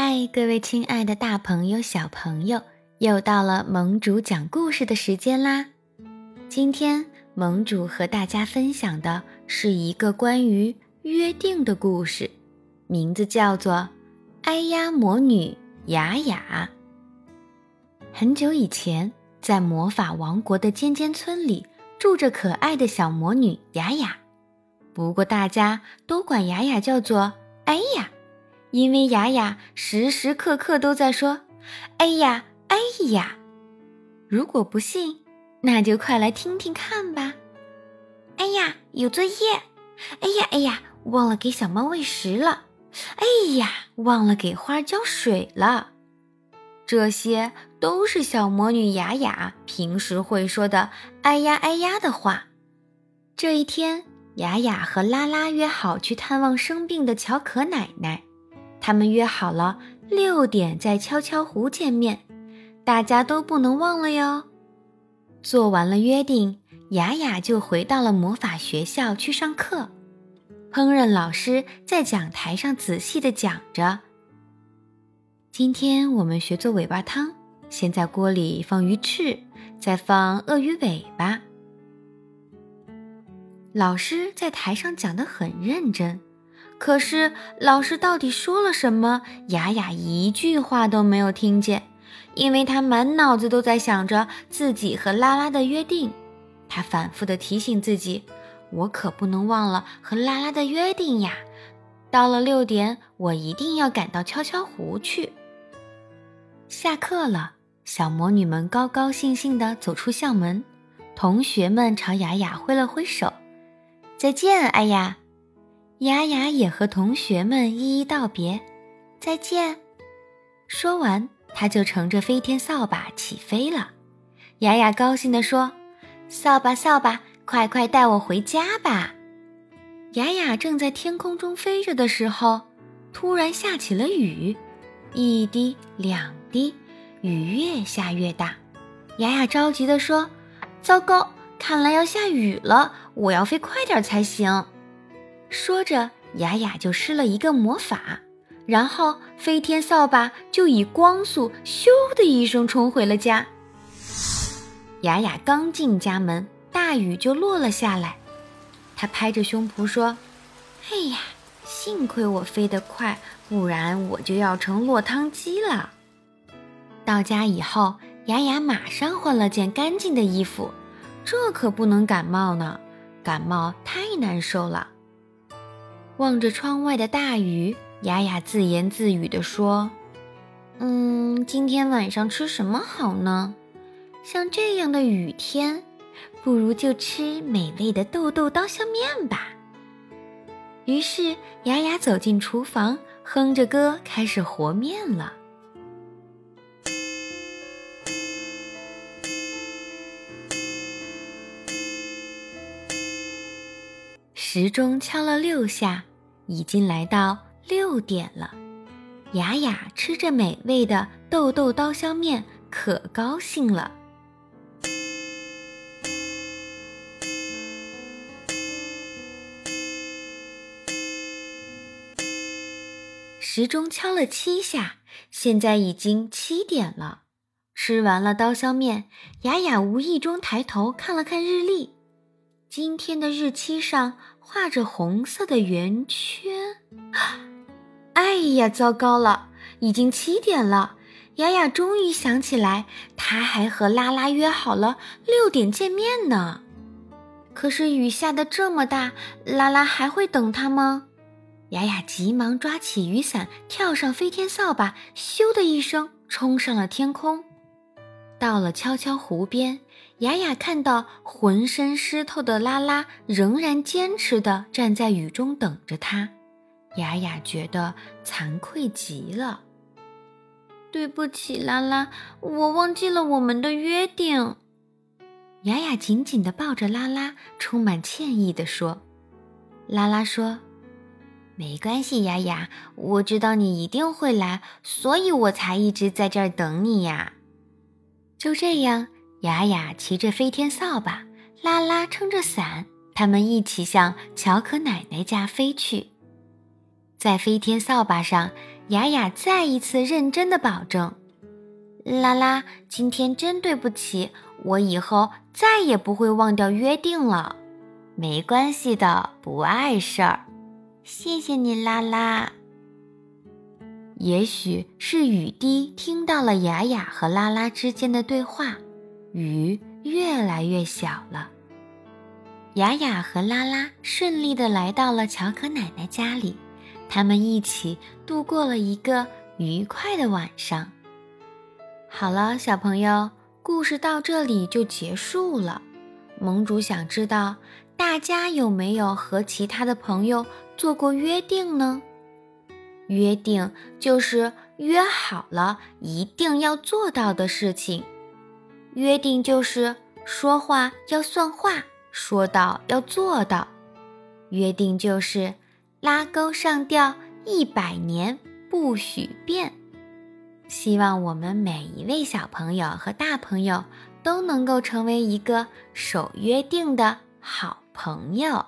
嗨，各位亲爱的大朋友、小朋友，又到了盟主讲故事的时间啦！今天盟主和大家分享的是一个关于约定的故事，名字叫做《哎呀魔女雅雅》。很久以前，在魔法王国的尖尖村里，住着可爱的小魔女雅雅。不过，大家都管雅雅叫做“哎呀”。因为雅雅时时刻刻都在说：“哎呀，哎呀！”如果不信，那就快来听听看吧。哎呀，有作业！哎呀，哎呀，忘了给小猫喂食了！哎呀，忘了给花浇水了！这些都是小魔女雅雅平时会说的“哎呀，哎呀”的话。这一天，雅雅和拉拉约好去探望生病的乔可奶奶。他们约好了六点在悄悄湖见面，大家都不能忘了哟。做完了约定，雅雅就回到了魔法学校去上课。烹饪老师在讲台上仔细地讲着：“今天我们学做尾巴汤，先在锅里放鱼翅，再放鳄鱼尾巴。”老师在台上讲得很认真。可是老师到底说了什么？雅雅一句话都没有听见，因为她满脑子都在想着自己和拉拉的约定。她反复的提醒自己：“我可不能忘了和拉拉的约定呀！到了六点，我一定要赶到悄悄湖去。”下课了，小魔女们高高兴兴地走出校门，同学们朝雅雅挥了挥手：“再见，哎呀！”雅雅也和同学们一一道别，再见。说完，他就乘着飞天扫把起飞了。雅雅高兴地说：“扫把，扫把，快快带我回家吧！”雅雅正在天空中飞着的时候，突然下起了雨，一滴两滴，雨越下越大。雅雅着急地说：“糟糕，看来要下雨了，我要飞快点才行。”说着，雅雅就施了一个魔法，然后飞天扫把就以光速咻的一声冲回了家。雅雅刚进家门，大雨就落了下来。她拍着胸脯说：“哎呀，幸亏我飞得快，不然我就要成落汤鸡了。”到家以后，雅雅马上换了件干净的衣服，这可不能感冒呢，感冒太难受了。望着窗外的大雨，雅雅自言自语地说：“嗯，今天晚上吃什么好呢？像这样的雨天，不如就吃美味的豆豆刀削面吧。”于是，雅雅走进厨房，哼着歌开始和面了。时钟敲了六下。已经来到六点了，雅雅吃着美味的豆豆刀削面，可高兴了。时钟敲了七下，现在已经七点了。吃完了刀削面，雅雅无意中抬头看了看日历。今天的日期上画着红色的圆圈，哎呀，糟糕了！已经七点了。雅雅终于想起来，她还和拉拉约好了六点见面呢。可是雨下的这么大，拉拉还会等她吗？雅雅急忙抓起雨伞，跳上飞天扫把，咻的一声冲上了天空。到了悄悄湖边。雅雅看到浑身湿透的拉拉，仍然坚持地站在雨中等着她。雅雅觉得惭愧极了。对不起，拉拉，我忘记了我们的约定。雅雅紧紧地抱着拉拉，充满歉意地说：“拉拉说，没关系，雅雅，我知道你一定会来，所以我才一直在这儿等你呀。”就这样。雅雅骑着飞天扫把，拉拉撑着伞，他们一起向乔可奶奶家飞去。在飞天扫把上，雅雅再一次认真的保证：“拉拉，今天真对不起，我以后再也不会忘掉约定了。”“没关系的，不碍事儿。”“谢谢你，拉拉。”也许是雨滴听到了雅雅和拉拉之间的对话，雨越来越小了。雅雅和拉拉顺利的来到了乔可奶奶家里，他们一起度过了一个愉快的晚上。好了，小朋友，故事到这里就结束了。盟主想知道大家有没有和其他的朋友做过约定呢？约定就是约好了一定要做到的事情，约定就是说话要算话。说到要做到，约定就是拉钩上吊一百年不许变。希望我们每一位小朋友和大朋友都能够成为一个守约定的好朋友。